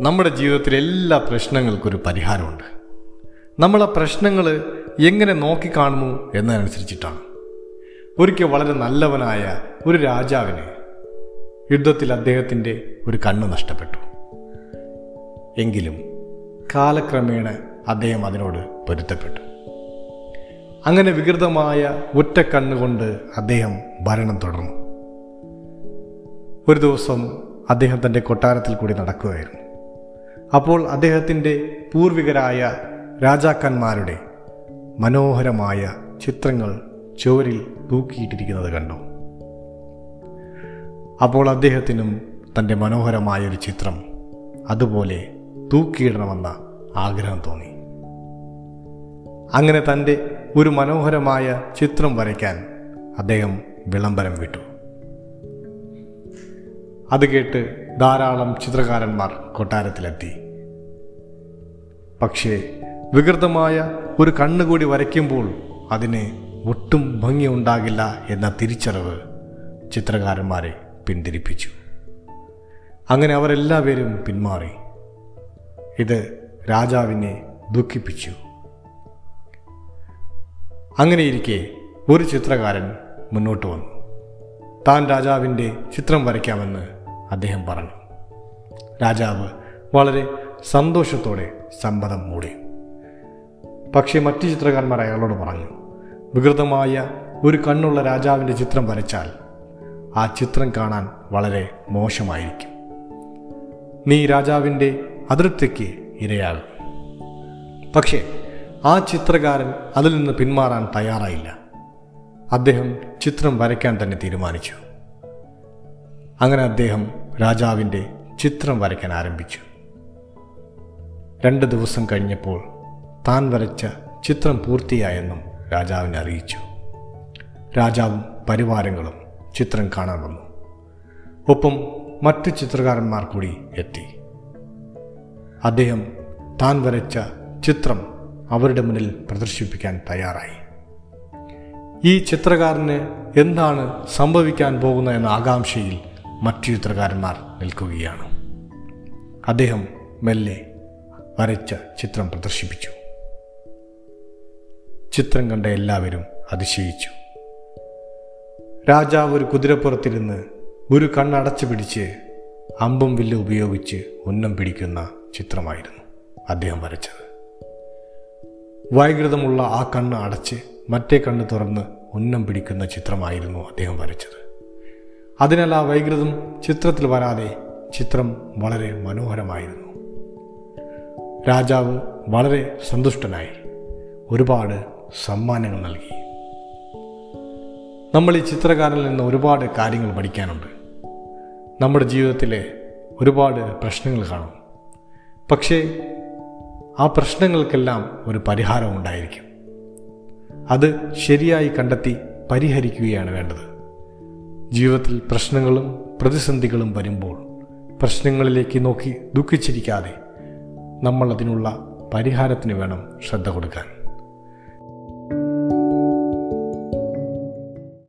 നമ്മുടെ ജീവിതത്തിലെ എല്ലാ പ്രശ്നങ്ങൾക്കും ഒരു പരിഹാരമുണ്ട്. നമ്മൾ ആ പ്രശ്നങ്ങൾ എങ്ങനെ നോക്കിക്കാണുന്നു എന്നതനുസരിച്ചിട്ടാണ് ഒരിക്കൽ വളരെ നല്ലവനായ ഒരു രാജാവിന് യുദ്ധത്തിൽ അദ്ദേഹത്തിന്റെ ഒരു കണ്ണ് നഷ്ടപ്പെട്ടു. എങ്കിലും കാലക്രമേണ അദ്ദേഹം അതിനോട് പൊരുത്തപ്പെട്ടു. അങ്ങനെ വികൃതമായ ഒറ്റ കണ്ണുകൊണ്ട് അദ്ദേഹം ഭരണം തുടർന്നു. ഒരു ദിവസം അദ്ദേഹം തന്റെ കൊട്ടാരത്തിൽ കൂടി നടക്കുകയായിരുന്നു. അപ്പോൾ അദ്ദേഹത്തിന്റെ പൂർവികരായ രാജാക്കന്മാരുടെ മനോഹരമായ ചിത്രങ്ങൾ ചുവരിൽ തൂക്കിയിട്ടിരിക്കുന്നത് കണ്ടു. അപ്പോൾ അദ്ദേഹത്തിനും തന്റെ മനോഹരമായ ഒരു ചിത്രം അതുപോലെ തൂക്കിയിടണമെന്ന ആഗ്രഹം തോന്നി. അങ്ങനെ തന്റെ ഒരു മനോഹരമായ ചിത്രം വരയ്ക്കാൻ അദ്ദേഹം വിളംബരം വിട്ടു. അത് കേട്ട് ധാരാളം ചിത്രകാരന്മാർ കൊട്ടാരത്തിലെത്തി. പക്ഷേ വികൃതമായ ഒരു കണ്ണുകൂടി വരയ്ക്കുമ്പോൾ അതിന് ഒട്ടും ഭംഗിയുണ്ടാകില്ല എന്ന തിരിച്ചറിവ് ചിത്രകാരന്മാരെ പിന്തിരിപ്പിച്ചു. അങ്ങനെ അവരെല്ലാവരും പിന്മാറി. ഇത് രാജാവിനെ ദുഃഖിപ്പിച്ചു. അങ്ങനെയിരിക്കെ ഒരു ചിത്രകാരൻ മുന്നോട്ട് വന്നു. താൻ രാജാവിന്റെ ചിത്രം വരയ്ക്കാമെന്ന് അദ്ദേഹം പറഞ്ഞു. രാജാവ് വളരെ സന്തോഷത്തോടെ സമ്മതം മൂടി. പക്ഷേ മറ്റു ചിത്രകാരന്മാർ അയാളോട് പറഞ്ഞു വികൃതമായ ഒരു കണ്ണുള്ള രാജാവിന്റെ ചിത്രം വരച്ചാൽ ആ ചിത്രം കാണാൻ വളരെ മോശമായിരിക്കും. നീ രാജാവിന്റെ അതിർത്തിക്ക് ഇരയാകും. പക്ഷേ ആ ചിത്രകാരൻ അതിൽ നിന്ന് പിന്മാറാൻ തയ്യാറായില്ല. അദ്ദേഹം ചിത്രം വരയ്ക്കാൻ തന്നെ തീരുമാനിച്ചു. അങ്ങനെ അദ്ദേഹം രാജാവിന്റെ ചിത്രം വരയ്ക്കാൻ ആരംഭിച്ചു. രണ്ട് ദിവസം കഴിഞ്ഞപ്പോൾ താൻ വരച്ച ചിത്രം പൂർത്തിയായെന്നും രാജാവിനെ അറിയിച്ചു. രാജാവും പരിവാരങ്ങളും ചിത്രം കാണാൻ വന്നു. ഒപ്പം മറ്റു ചിത്രകാരന്മാർ കൂടി എത്തി. അദ്ദേഹം താൻ വരച്ച ചിത്രം അവരുടെ മുന്നിൽ പ്രദർശിപ്പിക്കാൻ തയ്യാറായി. ഈ ചിത്രകാരന് എന്താണ് സംഭവിക്കാൻ പോകുന്നത് എന്ന ആകാംക്ഷയിൽ മറ്റു ചിത്രകാരന്മാർ നിൽക്കുകയാണ്. അദ്ദേഹം മെല്ലെ വരച്ച ചിത്രം പ്രദർശിപ്പിച്ചു. ചിത്രം കണ്ട എല്ലാവരും അതിശയിച്ചു. രാജാവ് ഒരു കുതിരപ്പുറത്തിരുന്ന് ഒരു കണ്ണടച്ചു പിടിച്ച് അമ്പും വില്ല് ഉപയോഗിച്ച് ഉന്നം പിടിക്കുന്ന ചിത്രമായിരുന്നു അദ്ദേഹം വരച്ചത്. വൈകൃതമുള്ള ആ കണ്ണ് അടച്ച് മറ്റേ കണ്ണ് തുറന്ന് ഉന്നം പിടിക്കുന്ന ചിത്രമായിരുന്നു അദ്ദേഹം വരച്ചത്. അതിനാൽ ആ വൈകൃതം ചിത്രത്തിൽ വരാതെ ചിത്രം വളരെ മനോഹരമായിരുന്നു. രാജാവ് വളരെ സന്തുഷ്ടനായി ഒരുപാട് സമ്മാനങ്ങൾ നൽകി. നമ്മൾ ഈ ചിത്രകാരനിൽ നിന്ന് ഒരുപാട് കാര്യങ്ങൾ പഠിക്കാനുണ്ട്. നമ്മുടെ ജീവിതത്തിലെ ഒരുപാട് പ്രശ്നങ്ങൾ കാണും. പക്ഷേ ആ പ്രശ്നങ്ങൾക്കെല്ലാം ഒരു പരിഹാരം ഉണ്ടായിരിക്കും. അത് ശരിയായി കണ്ടെത്തി പരിഹരിക്കുകയാണ് വേണ്ടത്. ജീവിതത്തിൽ പ്രശ്നങ്ങളും പ്രതിസന്ധികളും വരുമ്പോൾ പ്രശ്നങ്ങളിലേക്ക് നോക്കി ദുഃഖിച്ചിരിക്കാതെ നമ്മൾ അതിനുള്ള പരിഹാരത്തിന് വേണം ശ്രദ്ധ കൊടുക്കാൻ.